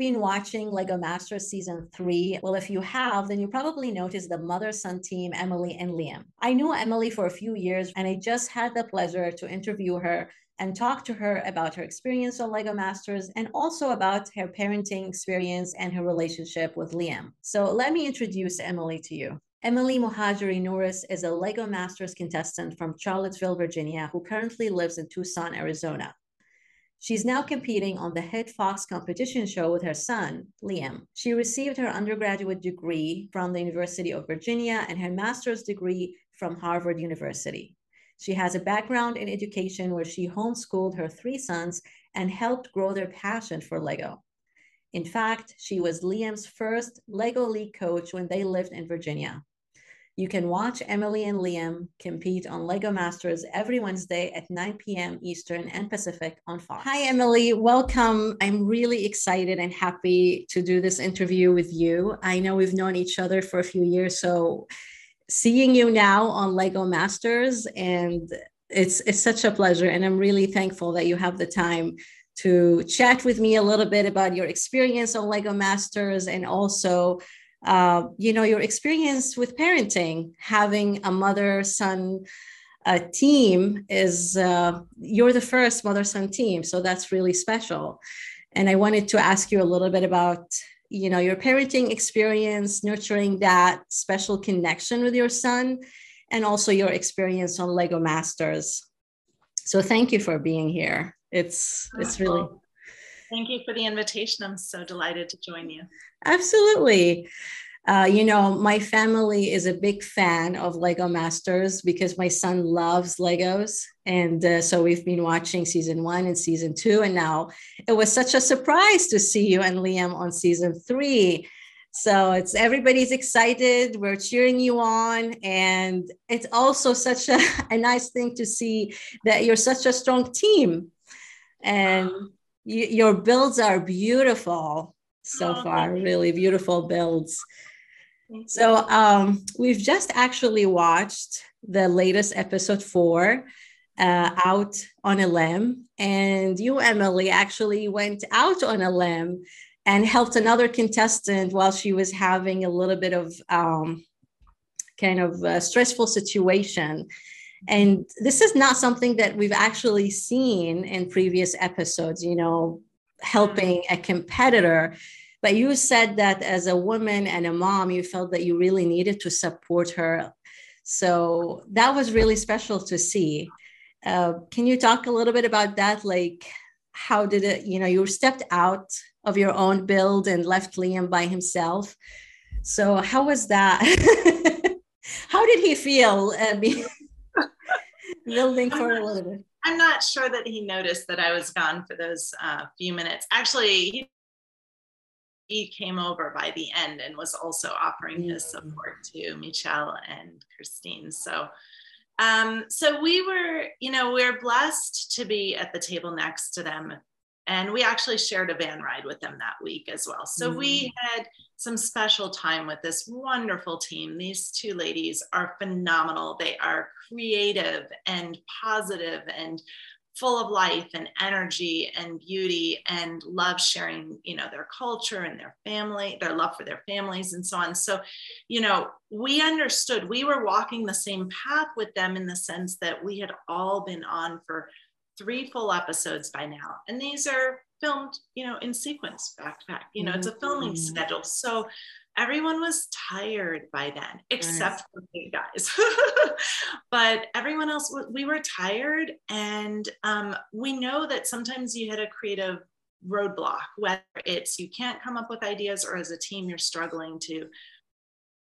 been watching Lego Masters season three? Well, if you have, then you probably noticed the mother son team, Emily and Liam. I knew Emily for a few years, and I just had the pleasure to interview her and talk to her about her experience on Lego Masters and also about her parenting experience and her relationship with Liam. So let me introduce Emily to you. Emily Mohajeri Norris is a Lego Masters contestant from Charlottesville, Virginia, who currently lives in Tucson, Arizona. She's now competing on the hit Fox competition show with her son, Liam. She received her undergraduate degree from the University of Virginia and her master's degree from Harvard University. She has a background in education where she homeschooled her three sons and helped grow their passion for Lego. In fact, she was Liam's first Lego League coach when they lived in Virginia. You can watch Emily and Liam compete on Lego Masters every Wednesday at 9 p.m. Eastern and Pacific on Fox. Hi, Emily. Welcome. I'm really excited and happy to do this interview with you. I know we've known each other for a few years, so seeing you now on Lego Masters and it's it's such a pleasure and I'm really thankful that you have the time to chat with me a little bit about your experience on Lego Masters and also uh, you know, your experience with parenting, having a mother son uh, team is uh, you're the first mother son team. So that's really special. And I wanted to ask you a little bit about you know your parenting experience nurturing that special connection with your son and also your experience on lego masters so thank you for being here it's it's really Thank you for the invitation. I'm so delighted to join you. Absolutely. Uh, you know, my family is a big fan of Lego Masters because my son loves Legos. And uh, so we've been watching season one and season two. And now it was such a surprise to see you and Liam on season three. So it's everybody's excited. We're cheering you on. And it's also such a, a nice thing to see that you're such a strong team. And you, your builds are beautiful so oh, far, really beautiful builds. So um, we've just actually watched the latest episode four uh, out on a limb, and you, Emily, actually went out on a limb and helped another contestant while she was having a little bit of um, kind of stressful situation. And this is not something that we've actually seen in previous episodes, you know, helping a competitor. But you said that as a woman and a mom, you felt that you really needed to support her. So that was really special to see. Uh, can you talk a little bit about that? Like, how did it, you know, you stepped out of your own build and left Liam by himself. So, how was that? how did he feel uh, building for a little bit. I'm not sure that he noticed that I was gone for those uh, few minutes. Actually, he, he came over by the end and was also offering his support to Michelle and Christine. So, um, so we were, you know, we we're blessed to be at the table next to them and we actually shared a van ride with them that week as well. So mm we had some special time with this wonderful team. These two ladies are phenomenal. They are creative and positive and full of life and energy and beauty and love sharing you know their culture and their family their love for their families and so on so you know we understood we were walking the same path with them in the sense that we had all been on for three full episodes by now. And these are filmed, you know, in sequence back to back. You know, mm-hmm. it's a filming mm-hmm. schedule. So everyone was tired by then, except for the guys. but everyone else, we were tired. And um, we know that sometimes you hit a creative roadblock, whether it's you can't come up with ideas or as a team, you're struggling to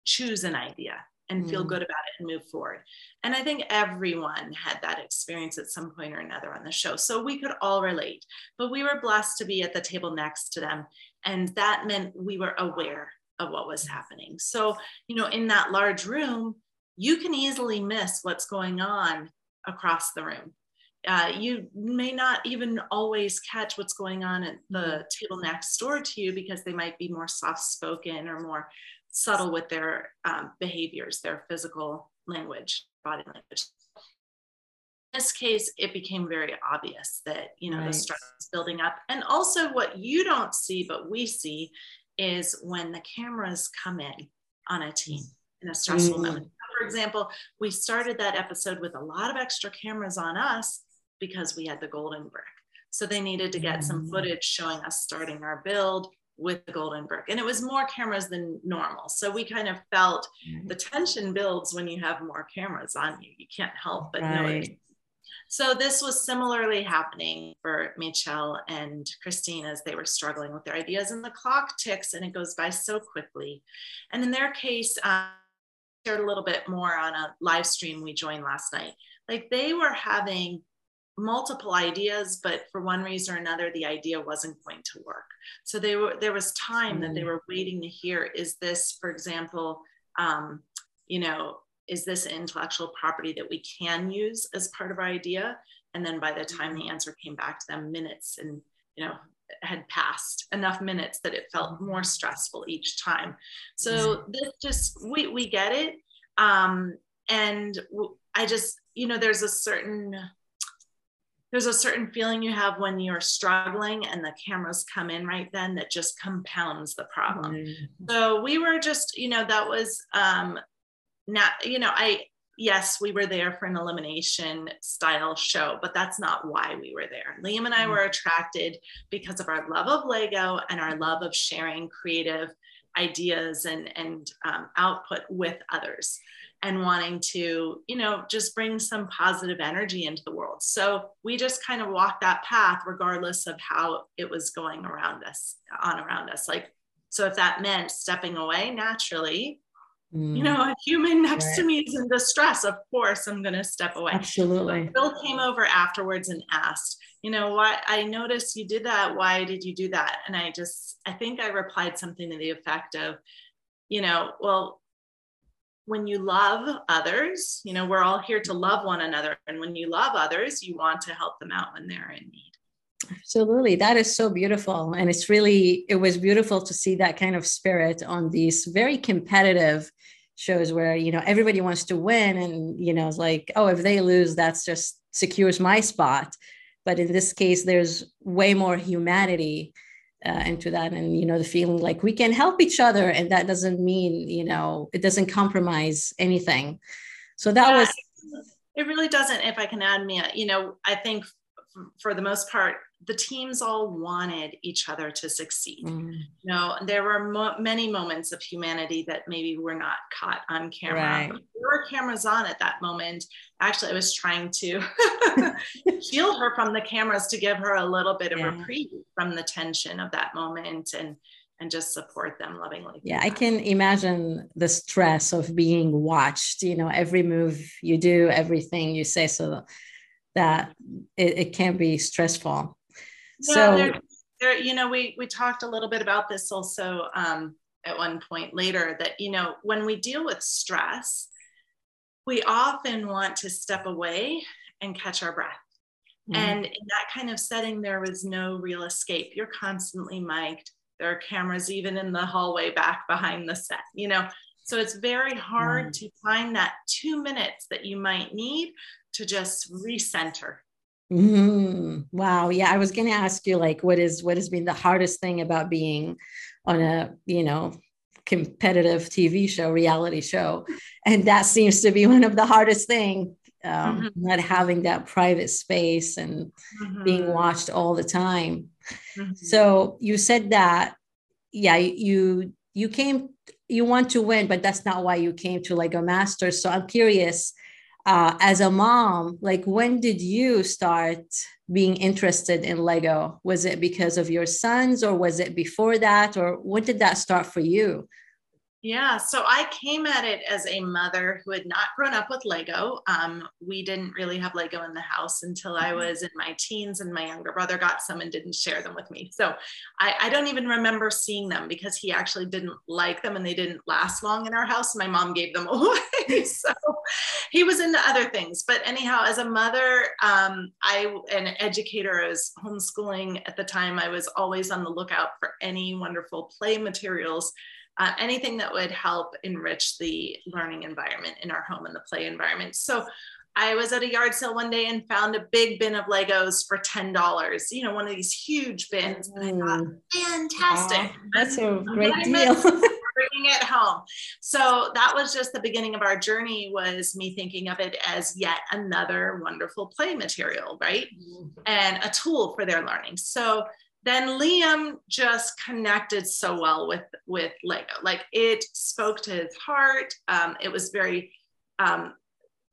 choose an idea and feel mm. good about it and move forward. And I think everyone had that experience at some point or another on the show. So we could all relate, but we were blessed to be at the table next to them. And that meant we were aware of what was happening. So, you know, in that large room, you can easily miss what's going on across the room. Uh, you may not even always catch what's going on at the mm-hmm. table next door to you because they might be more soft spoken or more subtle with their um, behaviors, their physical language, body language. In this case, it became very obvious that, you know, right. the stress is building up. And also, what you don't see, but we see, is when the cameras come in on a team in a stressful mm-hmm. moment. For example, we started that episode with a lot of extra cameras on us because we had the golden brick. So they needed to get some mm. footage showing us starting our build with the golden brick. And it was more cameras than normal. So we kind of felt mm. the tension builds when you have more cameras on you. You can't help but right. notice. So this was similarly happening for Michelle and Christine as they were struggling with their ideas. And the clock ticks and it goes by so quickly. And in their case, um, shared a little bit more on a live stream we joined last night. Like they were having multiple ideas, but for one reason or another, the idea wasn't going to work. So they were there was time that they mm. were waiting to hear: is this, for example, um, you know, is this intellectual property that we can use as part of our idea? And then by the time the answer came back to them, minutes and you know had passed enough minutes that it felt more stressful each time. So mm-hmm. this just we we get it, um, and I just you know there's a certain there's a certain feeling you have when you're struggling and the cameras come in right then that just compounds the problem. Mm-hmm. So we were just, you know, that was um not, you know, I yes, we were there for an elimination style show, but that's not why we were there. Liam and I mm-hmm. were attracted because of our love of Lego and our love of sharing creative ideas and, and um, output with others and wanting to, you know, just bring some positive energy into the world. So we just kind of walked that path regardless of how it was going around us, on around us. Like, so if that meant stepping away naturally, mm. you know, a human next right. to me is in distress. Of course, I'm going to step away. Absolutely. Bill came over afterwards and asked, you know, why I noticed you did that. Why did you do that? And I just, I think I replied something to the effect of, you know, well, when you love others, you know, we're all here to mm-hmm. love one another. And when you love others, you want to help them out when they're in need. Absolutely. That is so beautiful. And it's really, it was beautiful to see that kind of spirit on these very competitive shows where, you know, everybody wants to win. And, you know, it's like, oh, if they lose, that's just secures my spot. But in this case, there's way more humanity uh, into that and you know the feeling like we can help each other and that doesn't mean you know it doesn't compromise anything. So that yeah, was it really doesn't if i can add mia. You know i think for the most part the teams all wanted each other to succeed. Mm. You know, there were mo- many moments of humanity that maybe were not caught on camera. Right. There were cameras on at that moment. Actually, I was trying to shield her from the cameras to give her a little bit of yeah. reprieve from the tension of that moment and and just support them lovingly. Yeah, I can imagine the stress of being watched. You know, every move you do, everything you say. So that it, it can be stressful so there, there, you know, we we talked a little bit about this also um, at one point later that you know when we deal with stress, we often want to step away and catch our breath. Mm-hmm. And in that kind of setting, there was no real escape. You're constantly mic'd. There are cameras even in the hallway back behind the set, you know. So it's very hard mm-hmm. to find that two minutes that you might need to just recenter Mm, wow. Yeah. I was going to ask you, like, what is, what has been the hardest thing about being on a, you know, competitive TV show, reality show. And that seems to be one of the hardest thing, um, mm-hmm. not having that private space and mm-hmm. being watched all the time. Mm-hmm. So you said that, yeah, you, you came, you want to win, but that's not why you came to Lego Masters. So I'm curious, uh, as a mom, like when did you start being interested in Lego? Was it because of your sons or was it before that? Or when did that start for you? Yeah, so I came at it as a mother who had not grown up with Lego. Um, we didn't really have Lego in the house until I mm-hmm. was in my teens, and my younger brother got some and didn't share them with me. So I, I, don't even remember seeing them because he actually didn't like them and they didn't last long in our house. My mom gave them away. so he was into other things. But anyhow, as a mother, um, I, an educator, I was homeschooling at the time, I was always on the lookout for any wonderful play materials uh, anything that would help enrich the learning environment in our home and the play environment. So I was at a yard sale one day and found a big bin of Legos for $10, you know, one of these huge bins. And I thought, fantastic. Wow, that's a great deal. bringing it home. So that was just the beginning of our journey was me thinking of it as yet another wonderful play material, right? Mm-hmm. And a tool for their learning. So then Liam just connected so well with with Lego. Like it spoke to his heart. Um, it was very um,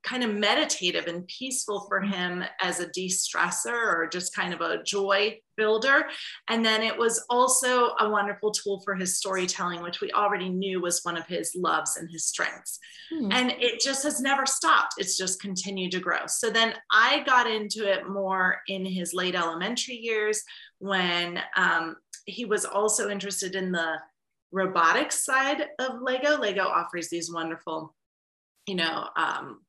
kind of meditative and peaceful for mm-hmm. him as a de-stressor or just kind of a joy builder. And then it was also a wonderful tool for his storytelling which we already knew was one of his loves and his strengths. Hmm. and it just has never stopped. It's just continued to grow. So then i got into it more in his late elementary years when um, he was also interested in the robotics side of lego. Lego offers these wonderful you know um,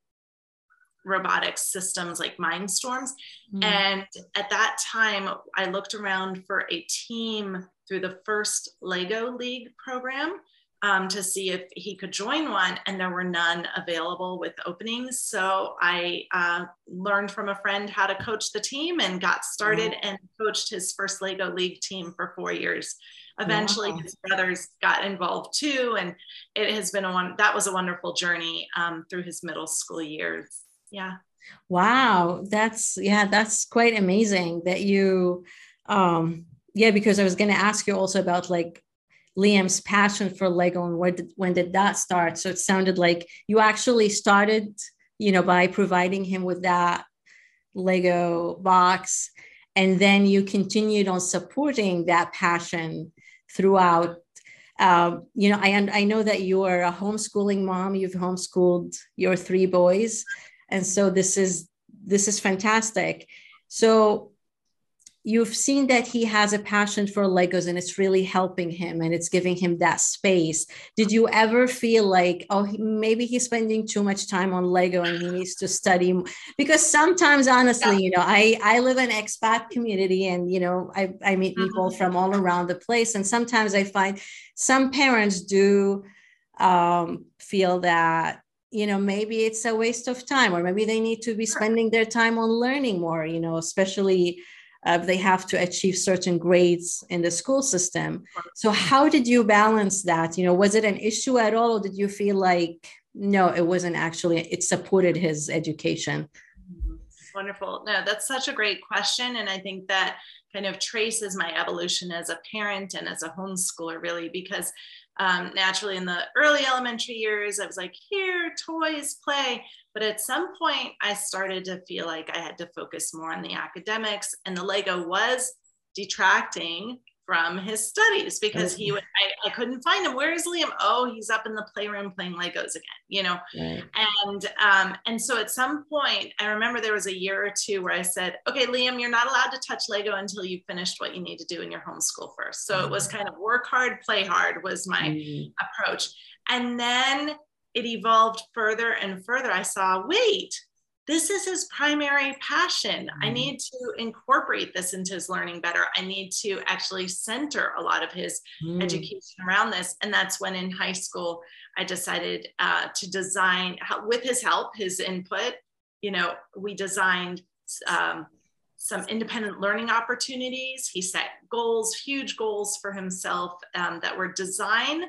robotics systems like Mindstorms. Mm. And at that time, I looked around for a team through the first Lego League program um, to see if he could join one, and there were none available with openings. So I uh, learned from a friend how to coach the team and got started and coached his first Lego League team for four years. Eventually, wow. his brothers got involved too, and it has been a one that was a wonderful journey um, through his middle school years yeah. Wow. That's yeah that's quite amazing that you um yeah because i was going to ask you also about like liam's passion for lego and where did, when did that start? So it sounded like you actually started you know by providing him with that lego box and then you continued on supporting that passion throughout. Um, you know I, I know that you are a homeschooling mom. You've homeschooled your three boys and so this is this is fantastic. So you've seen that he has a passion for legos and it's really helping him and it's giving him that space. Did you ever feel like oh maybe he's spending too much time on lego and he needs to study because sometimes honestly you know i i live in expat community and you know i, I meet people mm-hmm. from all around the place and sometimes i find some parents do um, feel that you know maybe it's a waste of time or maybe they need to be spending their time on learning more you know especially uh, they have to achieve certain grades in the school system. So how did you balance that? You know was it an issue at all or did you feel like no it wasn't actually it supported his education? Wonderful. No that's such a great question and i think that kind of traces my evolution as a parent and as a homeschooler really because um, naturally in the early elementary years i was like here toys play. But at some point i started to feel like i had to focus more on the academics and the lego was detracting from his studies because he would I, I, couldn't find him where is liam oh he's up in the playroom playing legos again you know right. and um and so at some point i remember there was a year or two where i said okay liam you're not allowed to touch lego until you've finished what you need to do in your homeschool first so mm-hmm. it was mm-hmm. kind of work hard play hard was my mm-hmm. approach and then it evolved further and further i saw wait this is his primary passion. Mm-hmm. I need to incorporate this into his learning better. I need to actually center a lot of his mm. education around this. And that's when in high school, I decided uh, to design, with his help, his input, you know, we designed um, some independent learning opportunities. He set goals, huge goals for himself um, that were design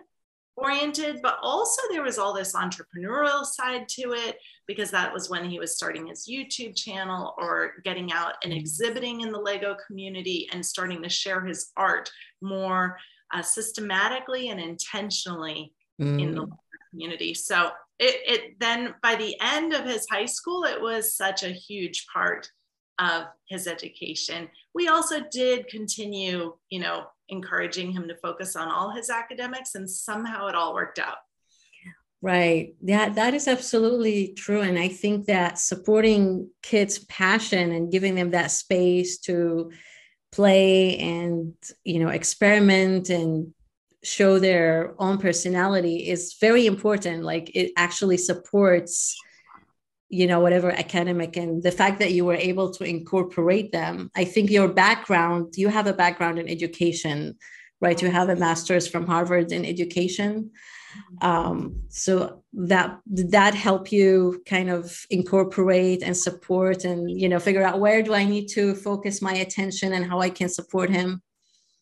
oriented, but also there was all this entrepreneurial side to it because that was when he was starting his YouTube channel or getting out and exhibiting in the Lego community and starting to share his art more uh, systematically and intentionally mm. in the mm. community. So it, it then by the end of his high school, it was such a huge part of his education. We also did continue, you know, encouraging him to focus on all his academics, and somehow it all worked out. Right. Yeah, that is absolutely true. And I think that supporting kids' passion and giving them that space to play and, you know, experiment and show their own personality is very important. Like it actually supports you know whatever academic and the fact that you were able to incorporate them i think your background you have a background in education right? You have a master's from Harvard in education. Um, so that did that help you kind of incorporate and support and you know figure out where do I need to focus my attention and how I can support him?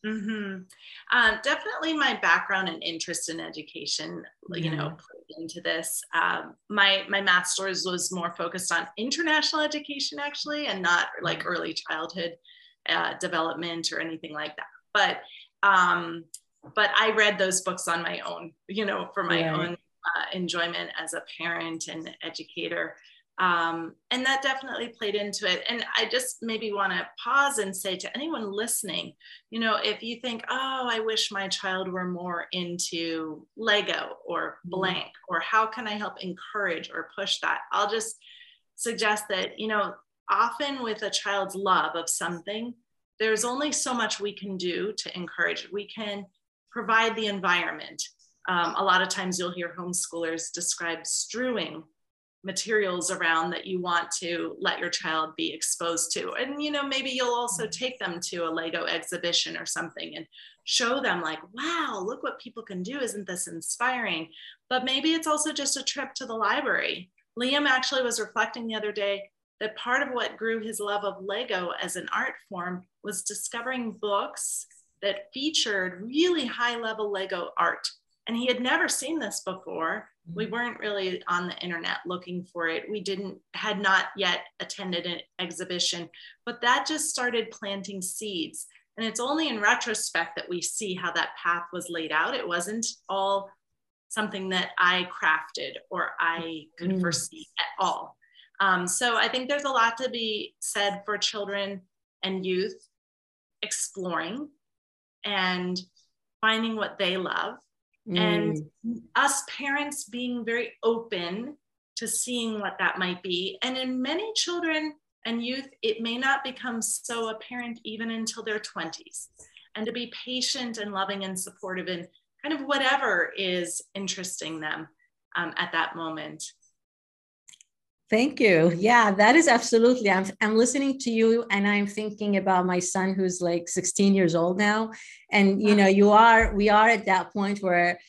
Mm-hmm. Uh, definitely my background and interest in education, you yeah. know, into this. Um, my my master's was more focused on international education actually, and not like early childhood uh, development or anything like that. But um, but I read those books on my own, you know, for my right. own uh, enjoyment as a parent and educator. Um, and that definitely played into it. And I just maybe want to pause and say to anyone listening, you know, if you think, oh, I wish my child were more into Lego or mm-hmm. blank, or how can I help encourage or push that? I'll just suggest that, you know, often with a child's love of something, there's only so much we can do to encourage. We can provide the environment. Um, a lot of times you'll hear homeschoolers describe strewing materials around that you want to let your child be exposed to. And, you know, maybe you'll also mm-hmm. take them to a Lego exhibition or something and show them, like, wow, look what people can do. Isn't this inspiring? But maybe it's also just a trip to the library. Liam actually was reflecting the other day that part of what grew his love of Lego as an art form was discovering books that featured really high level Lego art. And he had never seen this before. We weren't really on the internet looking for it. We didn't, had not yet attended an exhibition, but that just started planting seeds. And it's only in retrospect that we see how that path was laid out. It wasn't all something that I crafted or I could mm. foresee at all. Um, so I think there's a lot to be said for children and youth exploring and finding what they love mm. and us parents being very open to seeing what that might be. And in many children and youth it may not become so apparent even until their 20s and to be patient and loving and supportive in kind of whatever is interesting them um, at that moment Thank you. Yeah, that is absolutely. I'm, I'm listening to you and I'm thinking about my son who's like 16 years old now. And, you know, you are, we are at that point where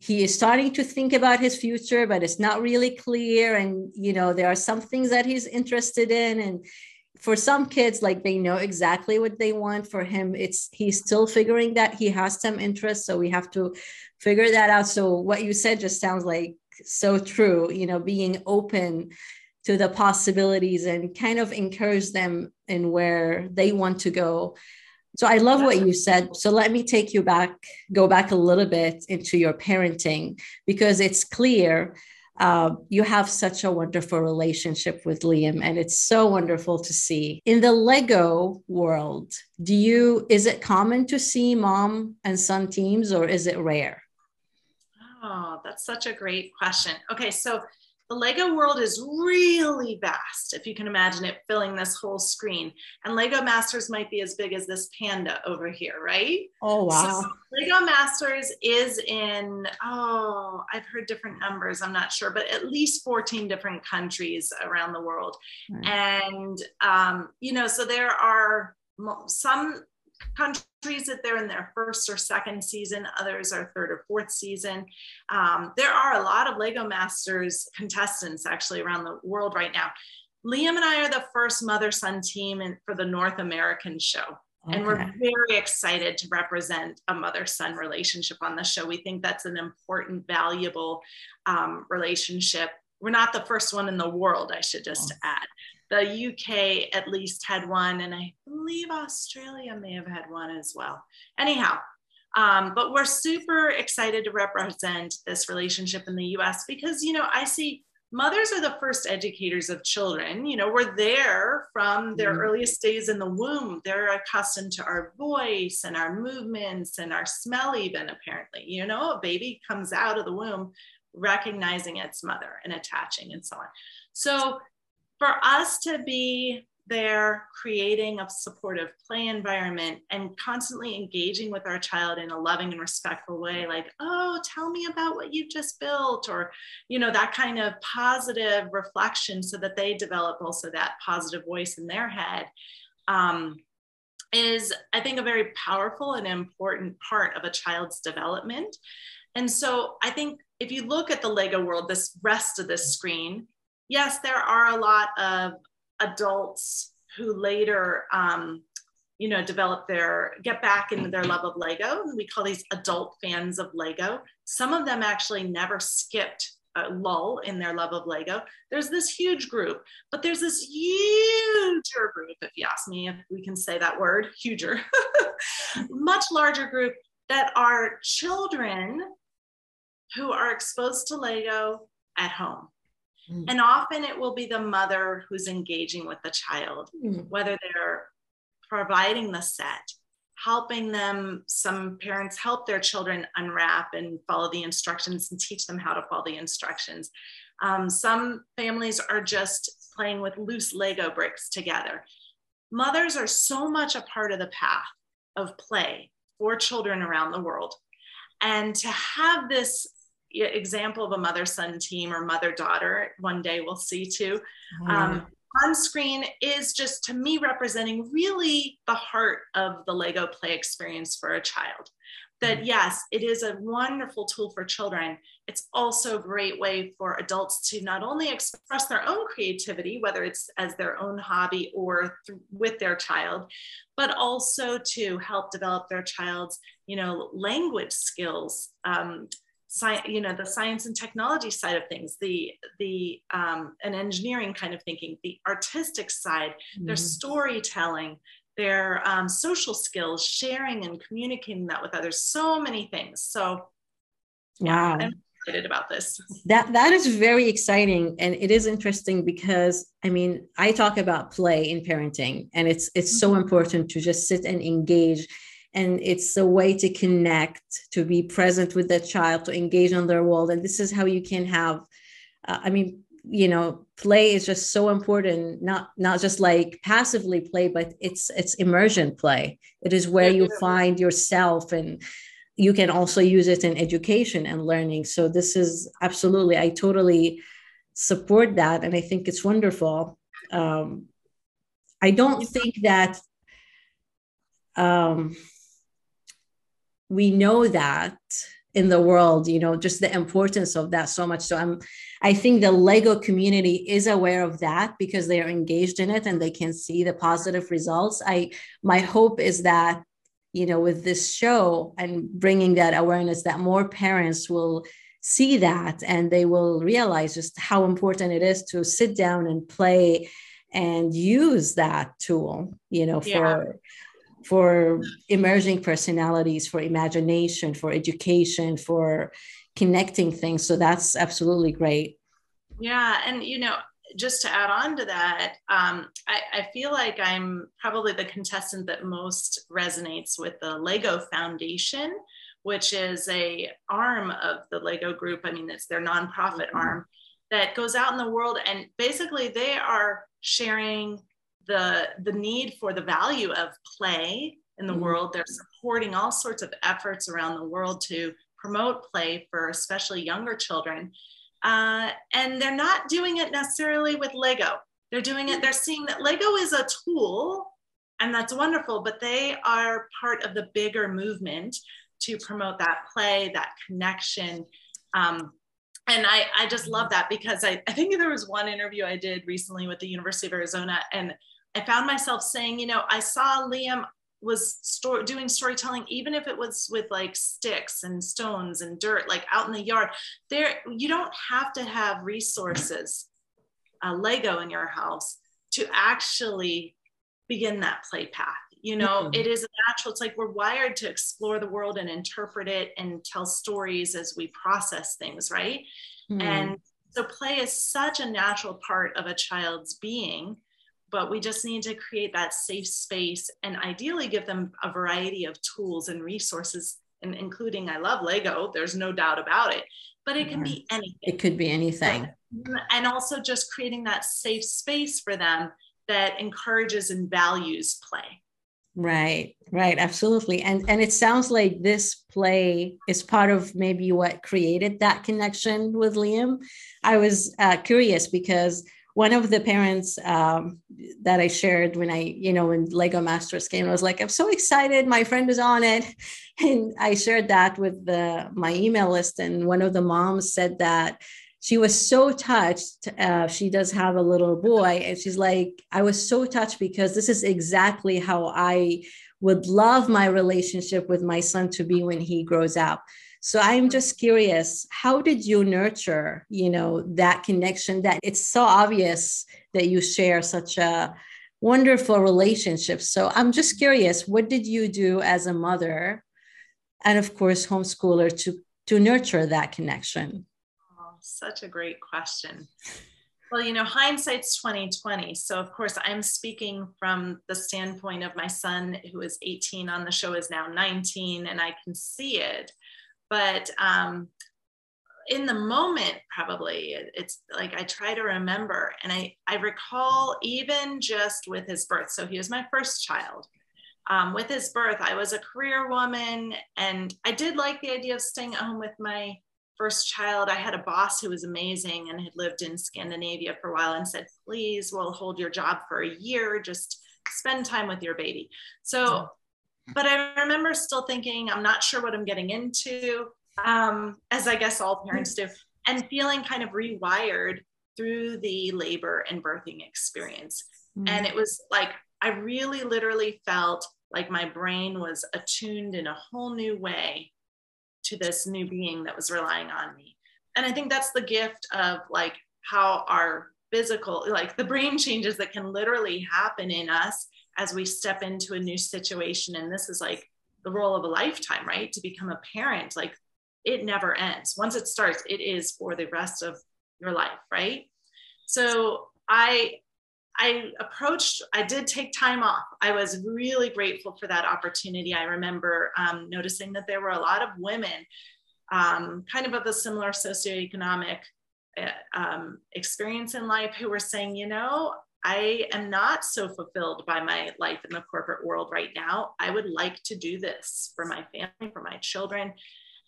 he is starting to think about his future, but it's not really clear. And, you know, there are some things that he's interested in. And for some kids, like they know exactly what they want. For him, it's, he's still figuring that he has some interest. So we have to figure that out. So what you said just sounds like so true, you know, being open to the possibilities and kind of encourage them in where they want to go. So I love what you said. So let me take you back, go back a little bit into your parenting because it's clear uh, you have such a wonderful relationship with Liam, and it's so wonderful to see. In the Lego world, do you is it common to see mom and son teams, or is it rare? Oh, that's such a great question. Okay, so the Lego world is really vast, if you can imagine it filling this whole screen. And Lego Masters might be as big as this panda over here, right? Oh, wow. So Lego Masters is in, oh, I've heard different numbers, I'm not sure, but at least 14 different countries around the world. Right. And, um, you know, so there are some countries that they're in their first or second season, others are third or fourth season. Um, there are a lot of Lego Masters contestants actually around the world right now. Liam and I are the first mother son team in, for the North American show. Okay. And we're very excited to represent a mother son relationship on the show. We think that's an important, valuable um, relationship. We're not the first one in the world, I should just oh. add the UK at least had one, and I believe Australia may have had one as well. Anyhow, um, but we're super excited to represent this relationship in the US because, you know, I see mothers are the first educators of children. You know, we're there from their mm. earliest days in the womb. They're accustomed to our voice and our movements and our smell, even apparently. You know, a baby comes out of the womb recognizing its mother and attaching and so on. So for us to be there creating a supportive play environment and constantly engaging with our child in a loving and respectful way like oh tell me about what you've just built or you know that kind of positive reflection so that they develop also that positive voice in their head um, is, I think, a very powerful and important part of a child's development. And so I think if you look at the Lego world, this rest of this screen, yes, there are a lot of adults who later, um, you know, develop their, get back into their love of Lego. We call these adult fans of Lego. Some of them actually never skipped a lull in their love of Lego. There's this huge group, but there's this huger group, if you ask me if we can say that word, huger, much larger group that are children who are exposed to Lego at home. Mm. And often it will be the mother who's engaging with the child, mm. whether they're providing the set, helping them. Some parents help their children unwrap and follow the instructions and teach them how to follow the instructions. Um, some families are just playing with loose Lego bricks together. Mothers are so much a part of the path of play for children around the world. And to have this example of a mother son team or mother daughter, one day we'll see too. Mm. Um, on screen is just to me representing really the heart of the Lego play experience for a child. That mm. yes, it is a wonderful tool for children. It's also a great way for adults to not only express their own creativity, whether it's as their own hobby or th- with their child, but also to help develop their child's, you know, language skills, um, science, you know, the science and technology side of things, the the um, an engineering kind of thinking, the artistic side, mm-hmm. their storytelling, their um, social skills, sharing and communicating that with others, so many things. So, yeah, I'm excited about this. That that is very exciting, and it is interesting because I mean, I talk about play in parenting, and it's it's mm-hmm. so important to just sit and engage and it's a way to connect to be present with the child to engage on their world. And this is how you can have uh, i mean you know play is just so important. Not not just like passively play but it's it's immersion play. It is where you find yourself and you can also use it in education and learning. So this is absolutely i totally support that and i think it's wonderful. Um, i don't think that um, we know that in the world you know just the importance of that so much so i'm i think the lego community is aware of that because they are engaged in it and they can see the positive results i my hope is that you know with this show and bringing that awareness that more parents will see that and they will realize just how important it is to sit down and play and use that tool you know yeah. For emerging personalities, for imagination, for education, for connecting things. So that's absolutely great. Yeah. And, you know, just to add on to that, um, I, I, feel like I'm probably the contestant that most resonates with the Lego Foundation, which is a arm of the Lego Group. I mean, it's their nonprofit mm-hmm. arm that goes out in the world and basically they are sharing the the need for the value of play in the mm-hmm. world. They're supporting all sorts of efforts around the world to promote play for especially younger children. Uh, and they're not doing it necessarily with Lego. They're doing it, they're seeing that Lego is a tool and that's wonderful, but they are part of the bigger movement to promote that play, that connection. Um, and I, I just love that because I, I think there was one interview I did recently with the University of Arizona, and I found myself saying, you know, I saw Liam was doing storytelling, even if it was with like sticks and stones and dirt, like out in the yard. There, you don't have to have resources, uh, Lego in your house to actually begin that play path. You know, mm-hmm. it is natural. It's like we're wired to explore the world and interpret it and tell stories as we process things, right? Mm-hmm. And so play is such a natural part of a child's being but we just need to create that safe space and ideally give them a variety of tools and resources and including i love lego there's no doubt about it but it can be anything. It could be anything. And also just creating that safe space for them that encourages and values play. Right right absolutely. And and it sounds like this play is part of maybe what created that connection with liam. I was uh, curious because one of the parents um, that I shared when I, you know, when Lego Masters came, I was like, I'm so excited. My friend is on it. And I shared that with the, my email list. And one of the moms said that she was so touched. Uh, she does have a little boy. And she's like, I was so touched because this is exactly how I would love my relationship with my son to be when he grows up so i'm just curious how did you nurture you know that connection that it's so obvious that you share such a wonderful relationship so i'm just curious what did you do as a mother and of course homeschooler to to nurture that connection oh, such a great question well, you know, hindsight's 2020. So of course I'm speaking from the standpoint of my son who is 18 on the show is now 19 and I can see it. But um in the moment probably it's like i try to remember and i i recall even just with his birth so he was my first child um, with his birth i was a career woman and i did like the idea of staying at home with my first child, I had a boss who was amazing and had lived in Scandinavia for a while and said, please, we'll hold your job for a year, just spend time with your baby. So, but I remember still thinking, I'm not sure what I'm getting into, um, as I guess all parents do, and feeling kind of rewired through the labor and birthing experience. Mm. And it was like, I really literally felt like my brain was attuned in a whole new way to this new being that was relying on me. And I think that's the gift of like how our physical, like the brain changes that can literally happen in us as we step into a new situation. And this is like the role of a lifetime, right? To become a parent, like it never ends. Once it starts, it is for the rest of your life, right? So I I approached, I did take time off. I was really grateful for that opportunity. I remember um, noticing that there were a lot of women um, kind of of a similar socioeconomic uh, um, experience in life who were saying, you know, I am not so fulfilled by my life in the corporate world right now. I would like to do this for my family, for my children.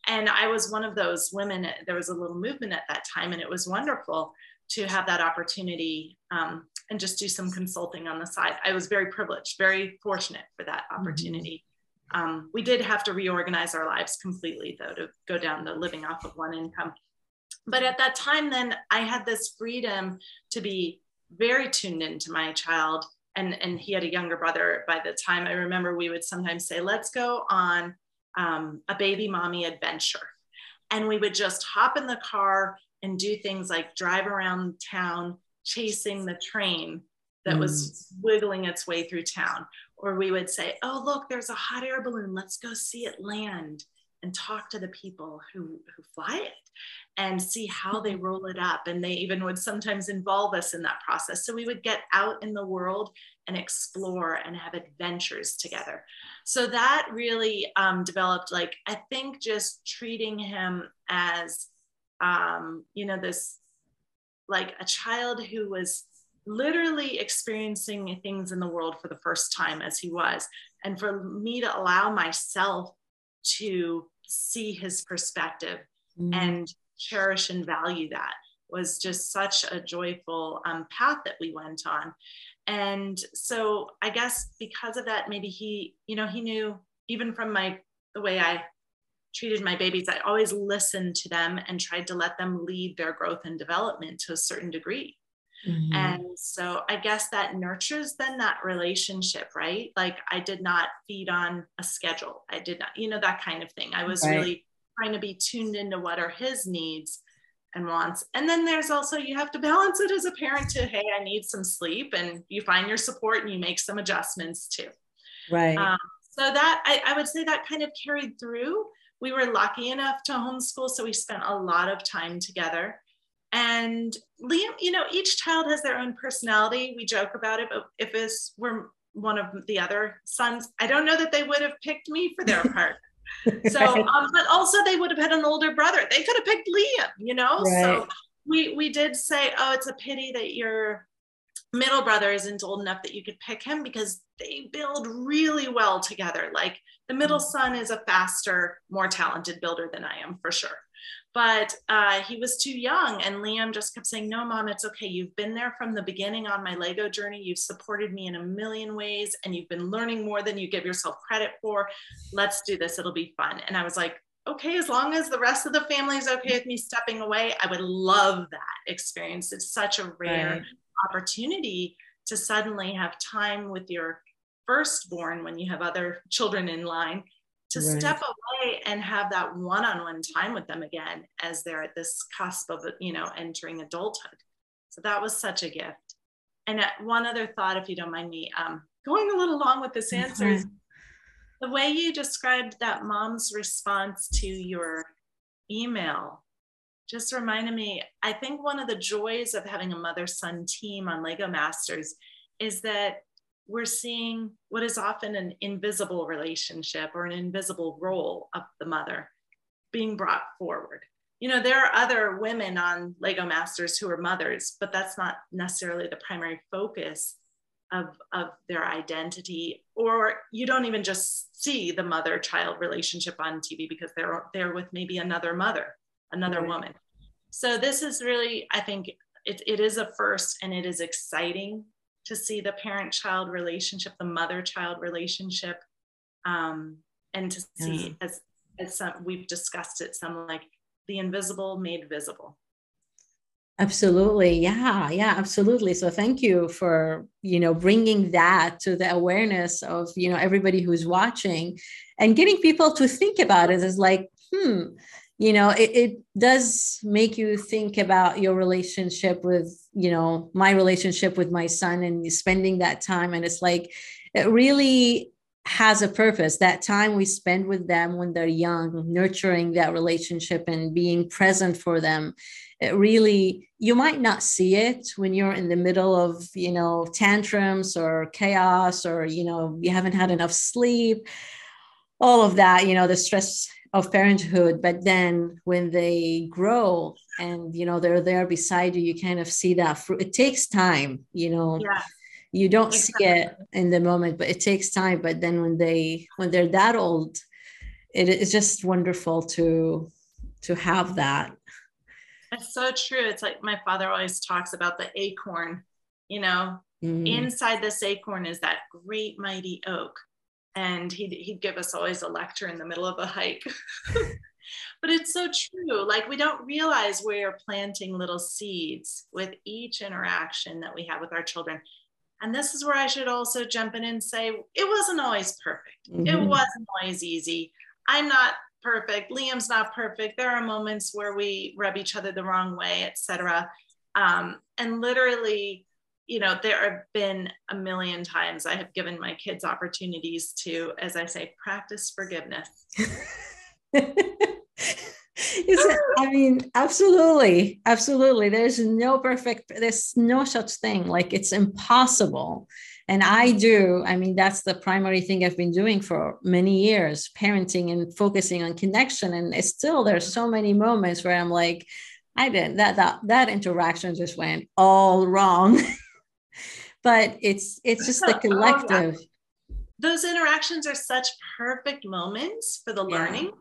And I was one of those women. There was a little movement at that time, and it was wonderful to have that opportunity um, and just do some consulting on the side. I was very privileged, very fortunate for that mm-hmm. opportunity. Mm-hmm. Um, we did have to reorganize our lives completely, though, to go down to living off of one income. But at that time, then I had this freedom to be very tuned into my child. And, and he had a younger brother by the time I remember we would sometimes say, let's go on um, a baby mommy adventure. And we would just hop in the car and do things like drive around town chasing the train that mm. was wiggling its way through town. Or we would say, oh, look, there's a hot air balloon. Let's go see it land and talk to the people who, who fly it and see how they roll it up. And they even would sometimes involve us in that process. So we would get out in the world and explore and have adventures together. So that really um, developed, like, I think just treating him as um, you know, this like a child who was literally experiencing things in the world for the first time as he was. And for me to allow myself to see his perspective mm. and cherish and value that was just such a joyful um, path that we went on. And so I guess because of that, maybe he, you know, he knew even from my the way I treated my babies, I always listened to them and tried to let them lead their growth and development to a certain degree. Mm-hmm. And so I guess that nurtures then that relationship, right? Like I did not feed on a schedule. I did not, you know, that kind of thing. I was right. really trying to be tuned into what are his needs and wants. And then there's also, you have to balance it as a parent to, hey, I need some sleep. And you find your support and you make some adjustments too. Right. Um, so that I, I would say that kind of carried through we were lucky enough to homeschool, so we spent a lot of time together. And Liam, you know, each child has their own personality. We joke about it, but if this were one of the other sons, I don't know that they would have picked me for their part. so, um, but also they would have had an older brother. They could have picked Liam, you know. Right. So we we did say, oh, it's a pity that your middle brother isn't old enough that you could pick him because they build really well together. Like the middle mm. son is a faster, more talented builder than I am for sure. But uh, he was too young. And Liam just kept saying, No, mom, it's okay. You've been there from the beginning on my Lego journey. You've supported me in a million ways, and you've been learning more than you give yourself credit for. Let's do this. It'll be fun. And I was like, Okay, as long as the rest of the family is okay with me stepping away, I would love that experience. It's such a rare right. opportunity to suddenly have time with your firstborn when you have other children in line to right. step away and have that one-on-one time with them again as they're at this cusp of you know entering adulthood. So that was such a gift. And uh, one other thought if you don't mind me um, going a little long with this answer is the way you described that mom's response to your email just reminded me i think one of the joys of having a mother son team on lego masters is that we're seeing what is often an invisible relationship or an invisible role of the mother being brought forward. You know, there are other women on Lego Masters who are mothers, but that's not necessarily the primary focus of, of their identity. Or you don't even just see the mother child relationship on TV because they're there with maybe another mother, another right. woman. So this is really, I think, it, it is a first and it is exciting to see the parent child relationship, the mother child relationship, um, and to see as, as some, we've discussed it, some like the invisible made visible. Absolutely. Yeah. Yeah, absolutely. So thank you for, you know, bringing that to the awareness of, you know, everybody who's watching and getting people to think about it is like, hmm, you know it, it does make you think about your relationship with you know my relationship with my son and spending that time and it's like it really has a purpose. That time we spend with them when they're young nurturing that relationship and being present for them it really you might not see it when you're in the middle of you know tantrums or chaos or you know you haven't had enough sleep all of that you know the stress of parenthood. But then when they grow and you know they're there beside you you kind of see that fruit it takes time you know yeah. you don't exactly. see it in the moment but it takes time but then when they when they're that old it is just wonderful to to have that it's so true it's like my father always talks about the acorn you know mm. inside this acorn is that great mighty oak and he'd, he'd give us always a lecture in the middle of a hike but it's so true like we don't realize we're planting little seeds with each interaction that we have with our children. And this is where i should also jump in and say it wasn't always perfect. Mm-hmm. it wasn't always easy. I'm not perfect. Liam's not perfect. There are moments where we rub each other the wrong way etc um, and literally you know, there have been a million times I have given my kids opportunities to, as I say, practice forgiveness. I mean, absolutely, absolutely. There's no perfect, there's no such thing. Like it's impossible. And I do, I mean, that's the primary thing I've been doing for many years, parenting and focusing on connection. And it's still, there's so many moments where I'm like, I didn't, that, that, that interaction just went all wrong. but it's it's just the oh, collective those interactions are such perfect moments for the yeah. learning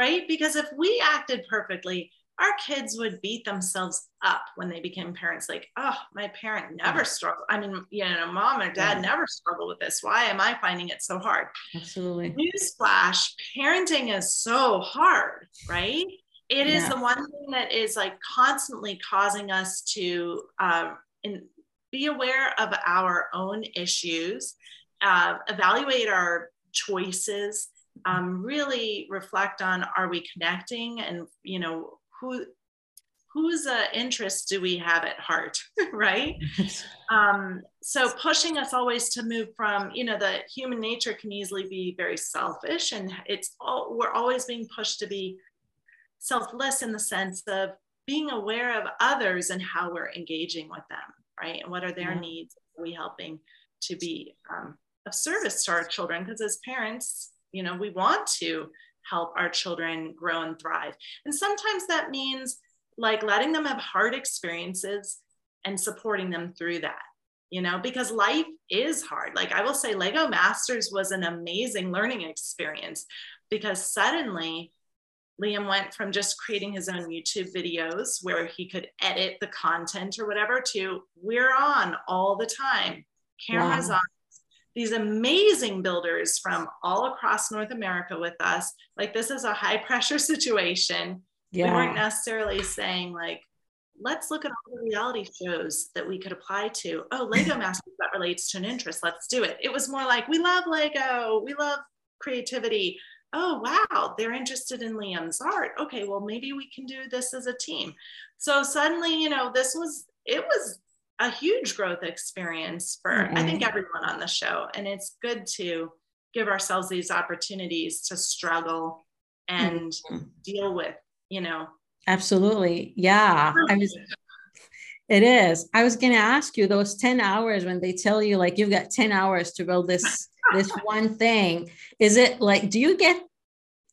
right? Because if we acted perfectly our kids would beat themselves up when they became parents like oh my parent never struggled i mean you know mom or dad yeah. never struggled with this. Why am i finding it so hard? Absolutely. Newsflash parenting is so hard right? It is yeah. the one thing that is like constantly causing us to um, in, be aware of our own issues, uh, evaluate our choices, um, really reflect on are we connecting and you know who whose uh, interests do we have at heart right um, so pushing us always to move from you know the human nature can easily be very selfish and it's all we're always being pushed to be selfless in the sense of being aware of others and how we're engaging with them right? And what are their yeah. needs? Are we helping to be um, of service to our children? Because as parents, you know, we want to help our children grow and thrive. And sometimes that means like letting them have hard experiences and supporting them through that you know because life is hard like i will say lego masters was an amazing learning experience because suddenly Liam went from just creating his own YouTube videos where he could edit the content or whatever to we're on all the time, cameras wow. on. These amazing builders from all across North America with us. Like, this is a high pressure situation. Yeah. We weren't necessarily saying, like, let's look at all the reality shows that we could apply to. Oh, Lego Masters that relates to an interest. Let's do it. It was more like, we love Lego. We love creativity oh wow they're interested in liam's art okay well maybe we can do this as a team so suddenly you know this was it was a huge growth experience for mm-hmm. i think everyone on the show. And it's good to give ourselves these opportunities to struggle and mm-hmm. deal with you know. Absolutely. Yeah. I was it is. I was going to ask you those 10 hours when they tell you like you've got 10 hours to build this this one thing is it like do you get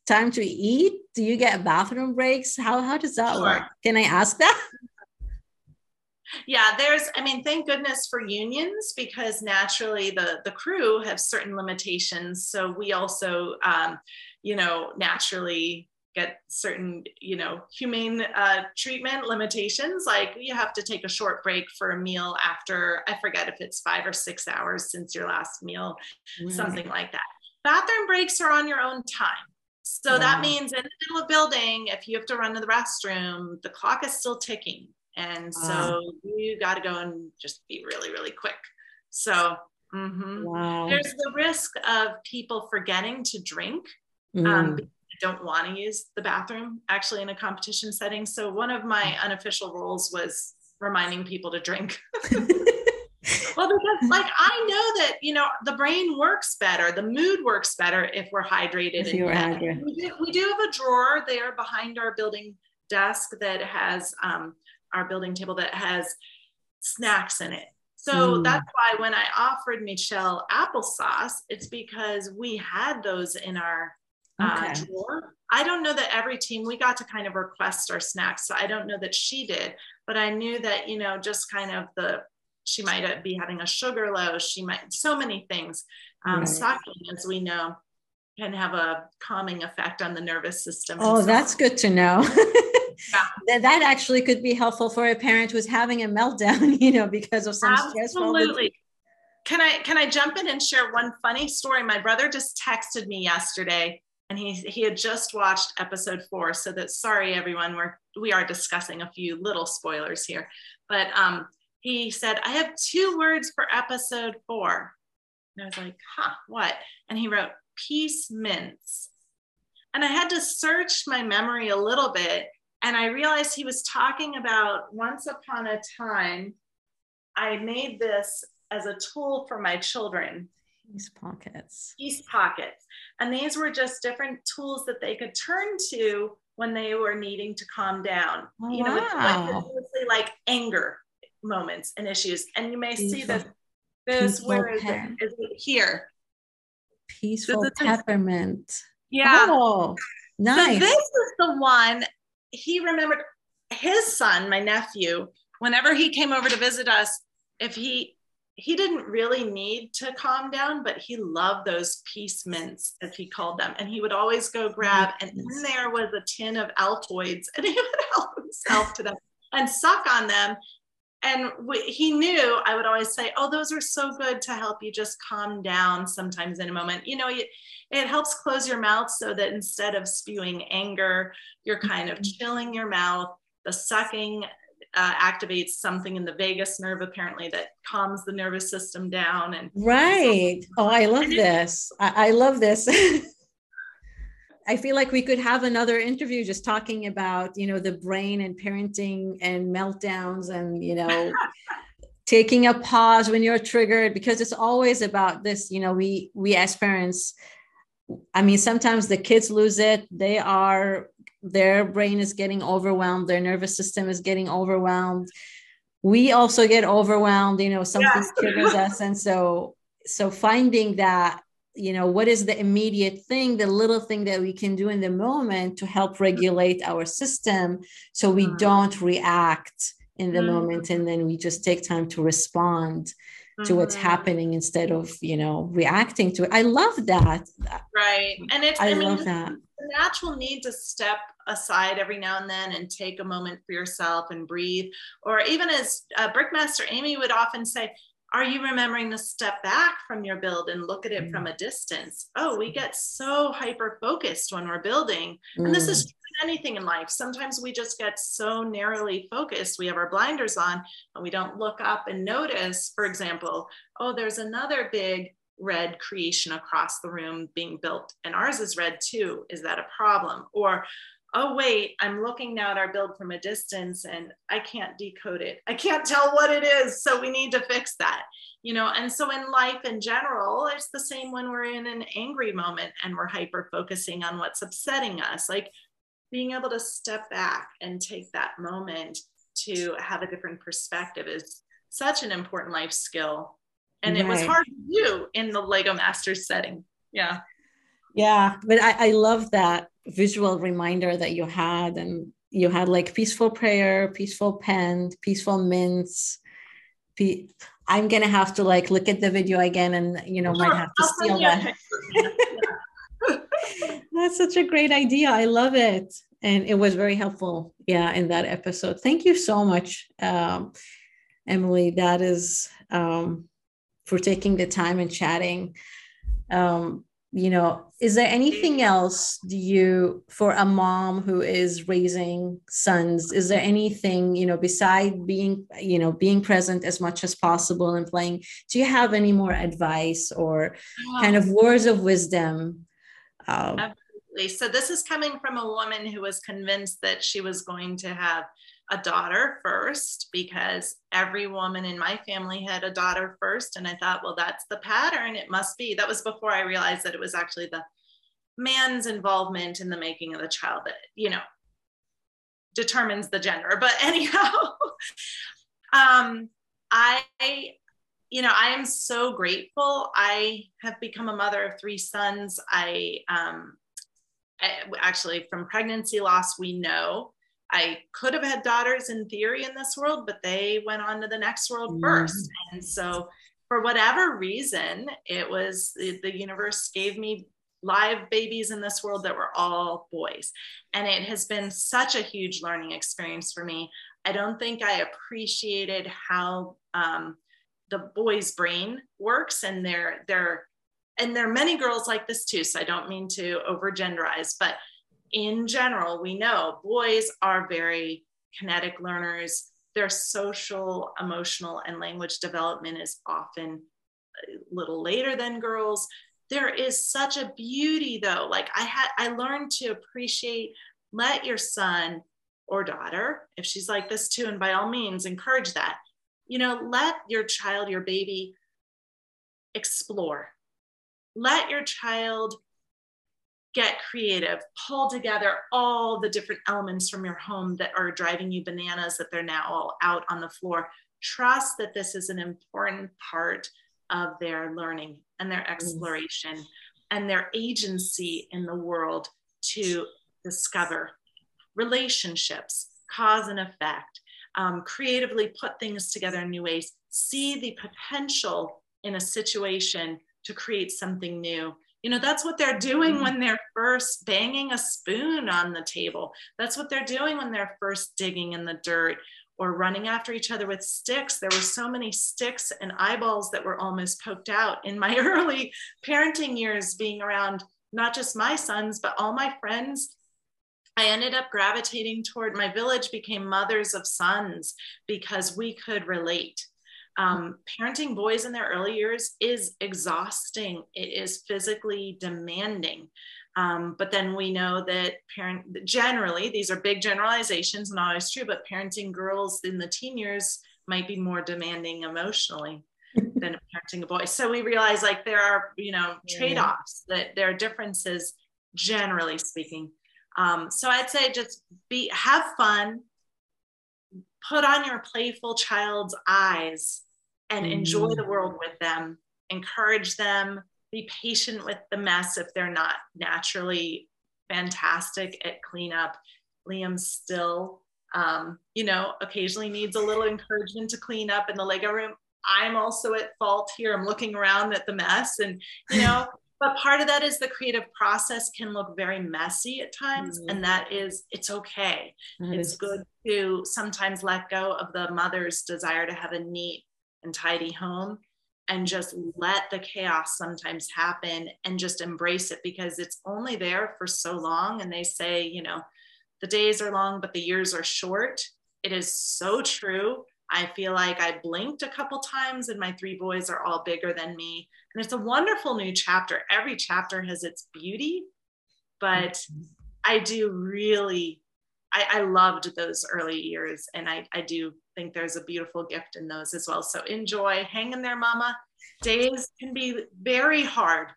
time to eat? Do you get bathroom breaks? How how does that sure. work? Can i ask that yeah there's i mean thank goodness for unions because naturally the the crew have certain limitations. So we also um, you know naturally get certain you know humane uh, treatment limitations. Like you have to take a short break for a meal after i forget if it's five or six hours since your last meal something like that. Bathroom breaks are on your own time. So wow. that means in the middle of building if you have to run to the restroom the clock is still ticking and wow. so you got to go and just be really really quick so mm-hmm. wow. there's the risk of people forgetting to drink um, mm. um, don't want to use the bathroom actually in a competition setting. So one of my unofficial roles was reminding people to drink. well, because like I know that you know the brain works better, the mood works better if we're hydrated. If hydrated. We do, we do have a drawer there behind our building desk that has um, our building table that has snacks in it. So mm. that's why when I offered Michelle applesauce, it's because we had those in our uh, okay. uh, drawer. I don't know that every team we got to kind of request our snacks. So I don't know that she did, but I knew that, you know, just kind of the, she might be having a sugar low. She might, so many things. Um, right. As we know, can have a calming effect on the nervous system. Oh, so that's good to know. yeah. that, that actually could be helpful for a parent who's having a meltdown, you know, because of some stress. Absolutely. Can I can I jump in and share one funny story? My brother just texted me yesterday and he he had just watched episode four so that sorry everyone we're we are discussing a few little spoilers here but um he said i have two words for episode four and i was like huh what and he wrote peace mints and i had to search my memory a little bit and i realized he was talking about once upon a time i made this as a tool for my children Peace pockets. Peace pockets. And these were just different tools that they could turn to when they were needing to calm down. Oh, you know, wow. like, like anger moments and issues. And you may see this, this where is it? Is it here? Peaceful peppermint. Yeah. Oh, nice. So this is the one he remembered his son, my nephew, whenever he came over to visit us, if he he didn't really need to calm down, but he loved those peace mints, as he called them. And he would always go grab, and in there was a tin of Altoids, and he would help himself to them and suck on them. And we, he knew I would always say, Oh, those are so good to help you just calm down sometimes in a moment. You know, it, it helps close your mouth so that instead of spewing anger, you're kind of mm-hmm. chilling your mouth. The sucking uh, activates something in the vagus nerve apparently that calms the nervous system down and right so, oh i love this I, I love this I feel like we could have another interview just talking about, you know, the brain and parenting and meltdowns and, you know, taking a pause when you're triggered because it's always about this, you know, we we as parents I mean, sometimes the kids lose it. They are their brain is getting overwhelmed their nervous system is getting overwhelmed we also get overwhelmed you know something yes. triggers us and so so finding that you know what is the immediate thing the little thing that we can do in the moment to help regulate our system so we mm. don't react in the mm. moment and then we just take time to respond to what's mm-hmm. happening instead of you know reacting to it i love that right and it's i, I mean, love that the natural need to step aside every now and then and take a moment for yourself and breathe. Or even as uh, Brickmaster Amy would often say, are you remembering to step back from your build and look at it mm. from a distance? Oh, we get so hyper focused when we're building. Mm. And this is mm. anything in life. Sometimes we just get so narrowly focused. We have our blinders on and we don't look up and notice, for example, oh, there's another big red creation across the room being built and ours is red too. Is that a problem? Or, oh wait i'm looking now at our build from a distance and i can't decode it. I can't tell what it is so we need to fix that you know? And so in life in general it's the same when we're in an angry moment and we're hyper focusing on what's upsetting us like being able to step back and take that moment to have a different perspective is such an important life skill. And right. it was hard to do in the lego master setting. Yeah. Yeah but I, I love that visual reminder that you had and you had like peaceful prayer peaceful pen peaceful mints. Pe- i'm gonna have to like look at the video again and you know might have to steal that. that's such a great idea. I love it. And it was very helpful yeah in that episode. Thank you so much um, emily. That is um, for taking the time and chatting. Um, you know is there anything else do you for a mom who is raising sons is there anything you know beside being you know being present as much as possible and playing do you have any more advice or kind of words of wisdom? Um, absolutely. So this is coming from a woman who was convinced that she was going to have a daughter first because every woman in my family had a daughter first. And I thought, well, that's the pattern. It must be. That was before I realized that it was actually the man's involvement in the making of the child that, you know, determines the gender. But anyhow, um, I, you know, I am so grateful. I have become a mother of three sons. I, um, I actually, from pregnancy loss, we know I could have had daughters in theory in this world, but they went on to the next world mm. first. And so, for whatever reason, it was the, the universe gave me live babies in this world that were all boys. And it has been such a huge learning experience for me. I don't think I appreciated how um, the boy's brain works and there there and there are many girls like this too so i don't mean to over genderize but in general, we know boys are very kinetic learners. Their social, emotional, and language development is often a little later than girls. There is such a beauty though. Like I had I learned to appreciate let your son or daughter, if she's like this too, and by all means encourage that. You know, let your child, your baby explore. Let your child get creative, pull together all the different elements from your home that are driving you bananas, that they're now all out on the floor. Trust that this is an important part of their learning and their exploration mm. and their agency in the world to discover relationships, cause and effect, um, creatively put things together in new ways, see the potential in a situation to create something new you know, that's what they're doing mm-hmm. when they're first banging a spoon on the table. That's what they're doing when they're first digging in the dirt or running after each other with sticks. There were so many sticks and eyeballs that were almost poked out in my early parenting years, being around not just my sons, but all my friends. I ended up gravitating toward my village, became mothers of sons because we could relate um, parenting boys in their early years is exhausting. It is physically demanding. Um, but then we know that parent generally these are big generalizations, not always true. But parenting girls in the teen years might be more demanding emotionally than parenting a boy. So we realize like there are you know trade-offs that there are differences generally speaking. Um, so I'd say just be have fun, put on your playful child's eyes and mm. enjoy the world with them, encourage them, be patient with the mess if they're not naturally fantastic at cleanup. Liam still, um, you know, occasionally needs a little encouragement to clean up in the Lego room. I'm also at fault here. I'm looking around at the mess and, you know, but part of that is the creative process can look very messy at times mm-hmm. and that is it's okay that it's is. good to sometimes let go of the mother's desire to have a neat and tidy home and just let the chaos sometimes happen and just embrace it because it's only there for so long and they say you know the days are long but the years are short it is so true I feel like I blinked a couple times and my three boys are all bigger than me. And it's a wonderful new chapter. Every chapter has its beauty, but mm-hmm. I do really, I, I loved those early years. And I, I do think there's a beautiful gift in those as well. So enjoy, hang in there, mama. Days can be very hard.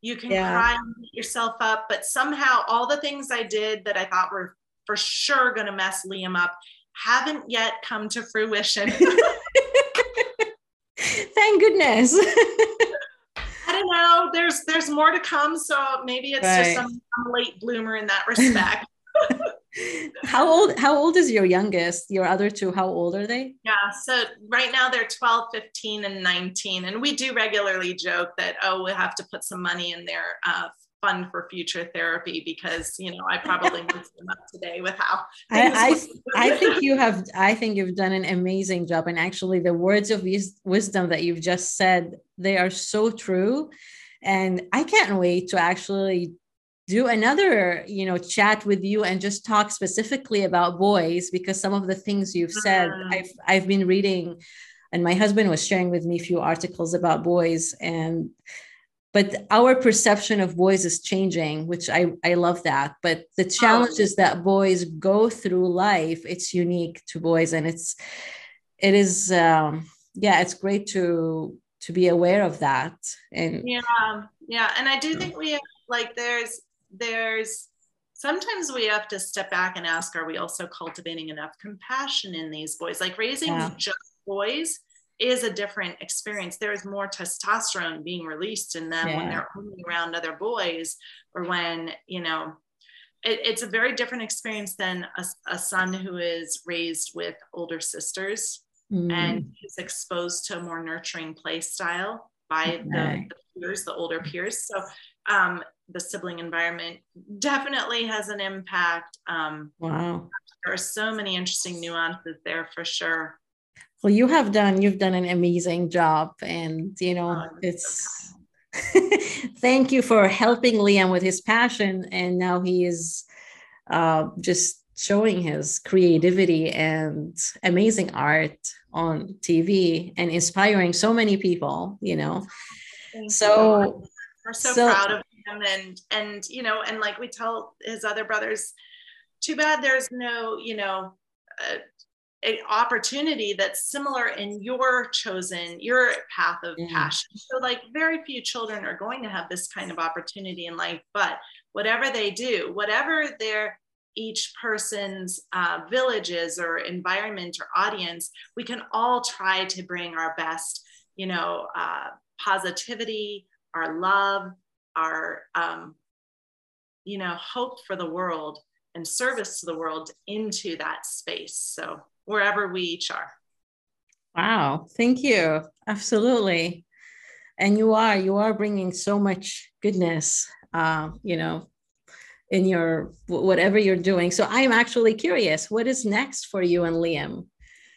You can yeah. cry and beat yourself up, but somehow all the things I did that I thought were for sure going to mess Liam up haven't yet come to fruition. Thank goodness. I don't know. There's there's more to come, so maybe it's right. just some, some late bloomer in that respect. How old how old is your youngest? Your other two how old are they? Yeah so right now they're 12 15 and 19 and we do regularly joke that oh we have to put some money in their uh, fund for future therapy because you know I probably messed them up today with how I, I, I think you have I think you've done an amazing job and actually the words of wisdom that you've just said they are so true and I can't wait to actually do another you know chat with you and just talk specifically about boys because some of the things you've said mm. I've I've been reading and my husband was sharing with me a few articles about boys and but our perception of boys is changing which i i love that but the oh. challenges that boys go through life it's unique to boys and it's it is um yeah it's great to to be aware of that and yeah yeah and i do think we have, like there's there's sometimes we have to step back and ask are we also cultivating enough compassion in these boys like raising yeah. just boys is a different experience. There is more testosterone being released in them yeah. when they're only around other boys or when, you know, it, it's a very different experience than a, a, son who is raised with older sisters mm. and is exposed to a more nurturing play style by okay. the, the, peers, the older peers. So um, the sibling environment definitely has an impact. Um, wow. There are so many interesting nuances there for sure well you have done you've done an amazing job and you know oh, it's thank you for helping liam with his passion and now he is uh, just showing his creativity and amazing art on tv and inspiring so many people you know thank so you. we're so, so proud of him and and you know and like we tell his other brothers too bad there's no you know uh, an opportunity that's similar in your chosen your path of mm. passion so like very few children are going to have this kind of opportunity in life but whatever they do whatever their each person's uh, villages or environment or audience we can all try to bring our best you know uh, positivity our love our um, you know hope for the world and service to the world into that space so wherever we each are. Wow, thank you. Absolutely. And you are, you are bringing so much goodness, uh, you know, in your whatever you're doing. So I'm actually curious, what is next for you and Liam?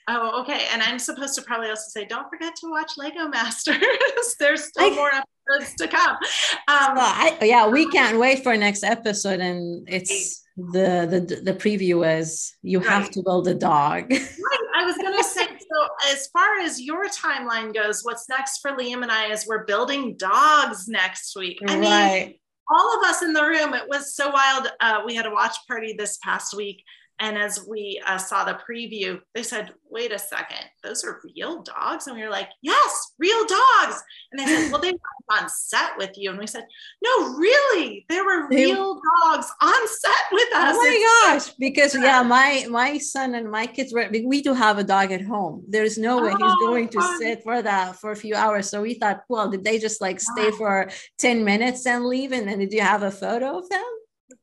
Oh, okay. And I'm supposed to probably also say, don't forget to watch Lego Masters. There's still I, more episodes to come. Um, well, I, yeah, we can't wait for next episode, and it's the the the preview is you right. have to build a dog. Right. I was gonna say so. As far as your timeline goes, what's next for Liam and I is we're building dogs next week. I right. mean, all of us in the room. It was so wild. Uh, we had a watch party this past week and as we uh, saw the preview, they said, wait a second, those are real dogs? And we were like, yes, real dogs. And they said, well, they were on set with you. And we said, no, really, there were real dogs on set with us. Oh my gosh. Because yeah, my, my son and my kids were, we do have a dog at home. There's no way oh, he's going to sit for that for a few hours. So we thought, well, did they just like stay for 10 minutes and leave? And then did you have a photo of them?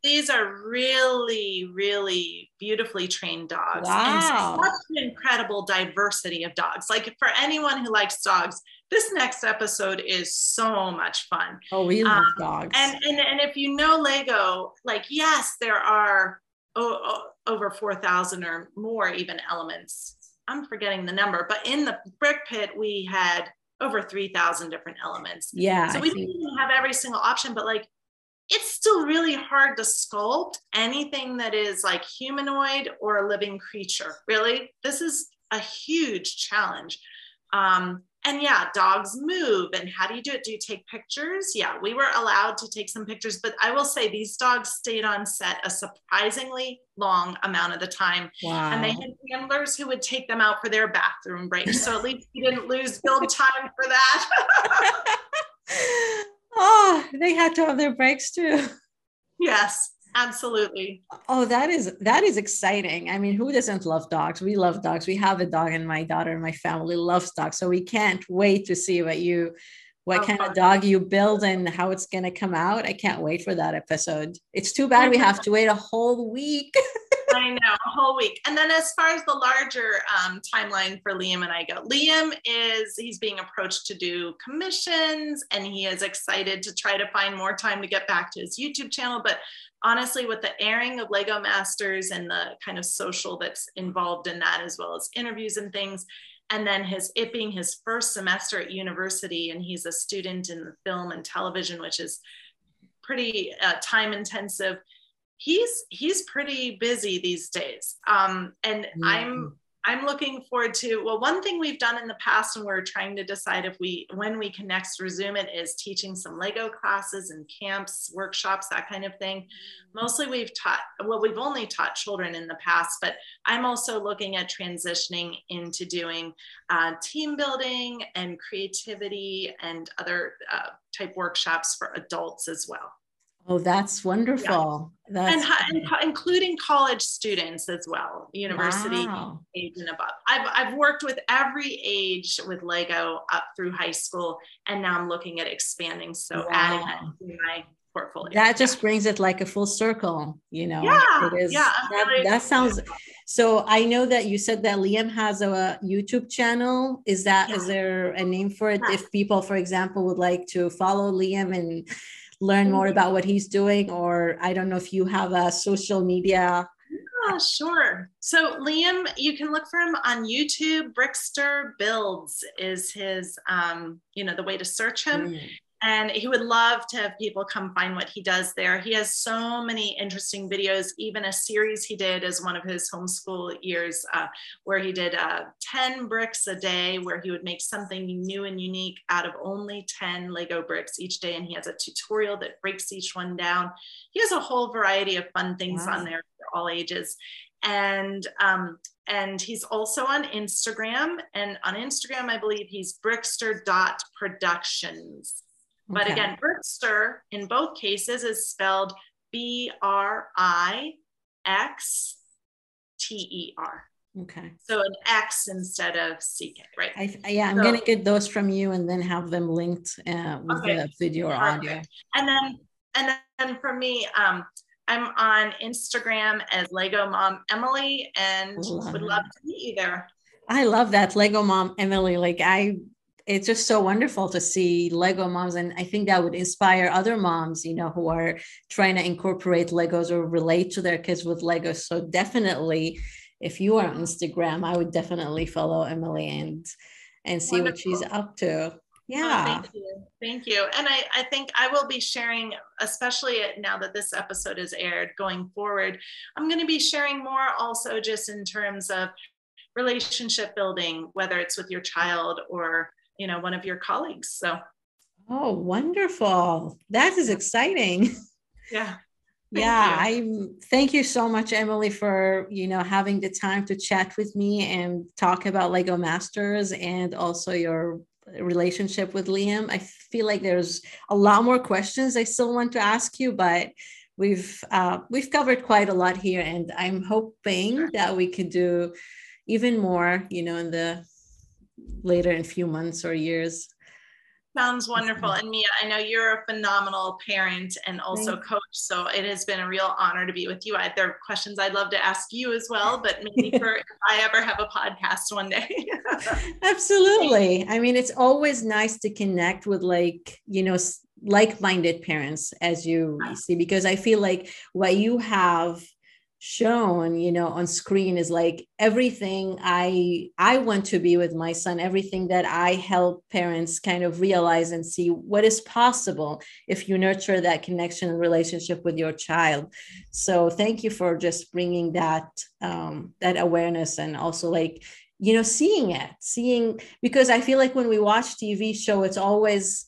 These are really, really beautifully trained dogs. Wow. And such an incredible diversity of dogs. Like for anyone who likes dogs, this next episode is so much fun. Oh, we love um, dogs. And, and and if you know Lego, like yes, there are oh, oh, over 4,000 or more even elements. I'm forgetting the number, but in the brick pit, we had over 3,000 different elements. Yeah. So we didn't have every single option, but like it's still really hard to sculpt anything that is like humanoid or a living creature. Really, this is a huge challenge. Um, and yeah, dogs move. And how do you do it? Do you take pictures? Yeah, we were allowed to take some pictures, but I will say these dogs stayed on set a surprisingly long amount of the time. Wow. And they had handlers who would take them out for their bathroom breaks. So at least we didn't lose build time for that. oh, they had to have their breaks too. Yes absolutely. Oh that is that is exciting. I mean who doesn't love dogs? We love dogs. We have a dog and my daughter and my family loves dogs. So we can't wait to see what you what oh, kind fun. of dog you build and how it's going to come out. I can't wait for that episode. It's too bad we have to wait a whole week I know, a whole week. And then as far as the larger um, timeline for Liam and I go, Liam is, he's being approached to do commissions and he is excited to try to find more time to get back to his YouTube channel. But honestly, with the airing of Lego Masters and the kind of social that's involved in that, as well as interviews and things, and then his it being his first semester at university, and he's a student in the film and television, which is pretty uh, time intensive. He's he's pretty busy these days, um, and mm-hmm. I'm I'm looking forward to, well, one thing we've done in the past and we're trying to decide if we, when we can next resume it is teaching some Lego classes and camps, workshops, that kind of thing. Mostly we've taught, well, we've only taught children in the past, but I'm also looking at transitioning into doing uh, team building and creativity and other uh, type workshops for adults as well. Oh, that's wonderful. Yeah. That's and, and, including college students as well, university wow. age and above. I've, I've worked with every age with Lego up through high school, and now I'm looking at expanding. So wow. adding that to my portfolio. That just yeah. brings it like a full circle, you know. Yeah, it is. Yeah, that, really that sounds. So I know that you said that Liam has a YouTube channel. Is that yeah. is there a name for it? If people, for example, would like to follow Liam and learn more about what he's doing or i don't know if you have a social media yeah, sure. So Liam, you can look for him on YouTube. Brixter Builds is his, um, you know, the way to search him. Mm and he would love to have people come find what he does there. He has so many interesting videos, even a series he did as one of his homeschool years, uh, where he did uh, 10 bricks a day, where he would make something new and unique out of only 10 Lego bricks each day. And he has a tutorial that breaks each one down. He has a whole variety of fun things wow. on there for all ages. And um, and he's also on Instagram. And on Instagram, I believe he's brixter.productions. But okay. again, Brixter in both cases is spelled B R I X T E R. Okay. So an X instead of CK, right? I, yeah, I'm so, gonna get those from you and then have them linked uh, with okay. the video or audio. And then and then for me, um, I'm on Instagram as Lego Mom Emily, and love would love to meet you there. I love that Lego Mom Emily. Like I it's just so wonderful to see lego moms and i think that would inspire other moms you know who are trying to incorporate legos or relate to their kids with legos. So definitely if you are on instagram i would definitely follow emily and and see wonderful. what she's up to. Yeah oh, thank you. Thank you. And I, I think i will be sharing especially now that this episode is aired going forward i'm going to be sharing more also just in terms of relationship building whether it's with your child or you know one of your colleagues so. Oh wonderful. That is exciting. Yeah. Yeah i thank you so much emily for you know having the time to chat with me and talk about lego masters and also your relationship with liam. I feel like there's a lot more questions i still want to ask you but we've uh, we've covered quite a lot here and i'm hoping that we could do even more you know in the later in a few months or years. Sounds wonderful. And Mia, I know you're a phenomenal parent and also Thanks. coach. So it has been a real honor to be with you. I, there are questions I'd love to ask you as well, but maybe for if I ever have a podcast one day. Absolutely. I mean, it's always nice to connect with like, you know, like-minded parents as you see because I feel like what you have shown you know on screen is like everything i i want to be with my son everything that i help parents kind of realize and see what is possible if you nurture that connection and relationship with your child. So thank you for just bringing that um that awareness and also like you know seeing it seeing because i feel like when we watch tv show it's always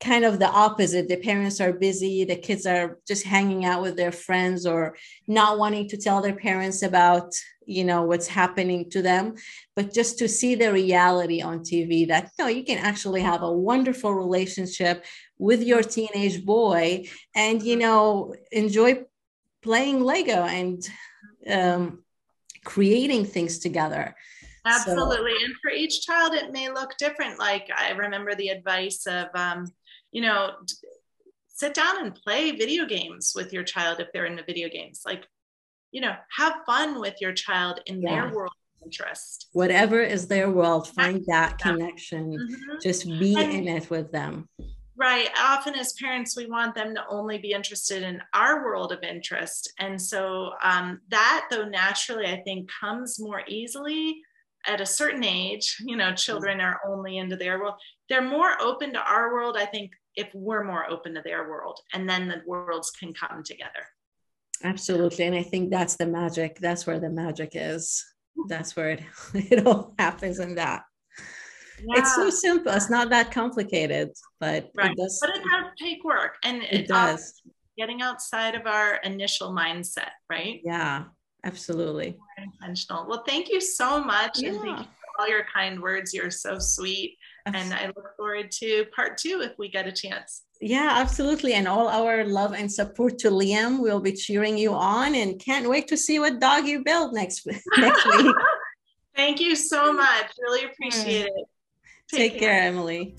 kind of the opposite. The parents are busy the kids are just hanging out with their friends or not wanting to tell their parents about you know what's happening to them. But just to see the reality on tv that no you can actually have a wonderful relationship with your teenage boy and you know enjoy playing lego and um, creating things together. Absolutely. So, and for each child it may look different. Like i remember the advice of um, you know, sit down and play video games with your child if they're into video games. Like, you know, have fun with your child in yeah. their world of interest. Whatever is their world, find that connection. Mm-hmm. Just be and, in it with them. Right. Often, as parents, we want them to only be interested in our world of interest. And so, um, that, though, naturally, I think comes more easily at a certain age. You know, children are only into their world. They're more open to our world, I think, if we're more open to their world and then the worlds can come together. Absolutely and i think that's the magic that's where the magic is. That's where it, it all happens in that. Yeah. it's so simple it's not that complicated but right. it does but it does take work and it, it um, does. getting outside of our initial mindset right? Yeah absolutely. Intentional. Well thank you so much yeah. and thank you for all your kind words you're so sweet and I look forward to part two if we get a chance. Yeah, absolutely. And all our love and support to Liam. We'll be cheering you on and can't wait to see what dog you build next, next week. Thank you so much. Really appreciate it. Take, Take care. care, Emily.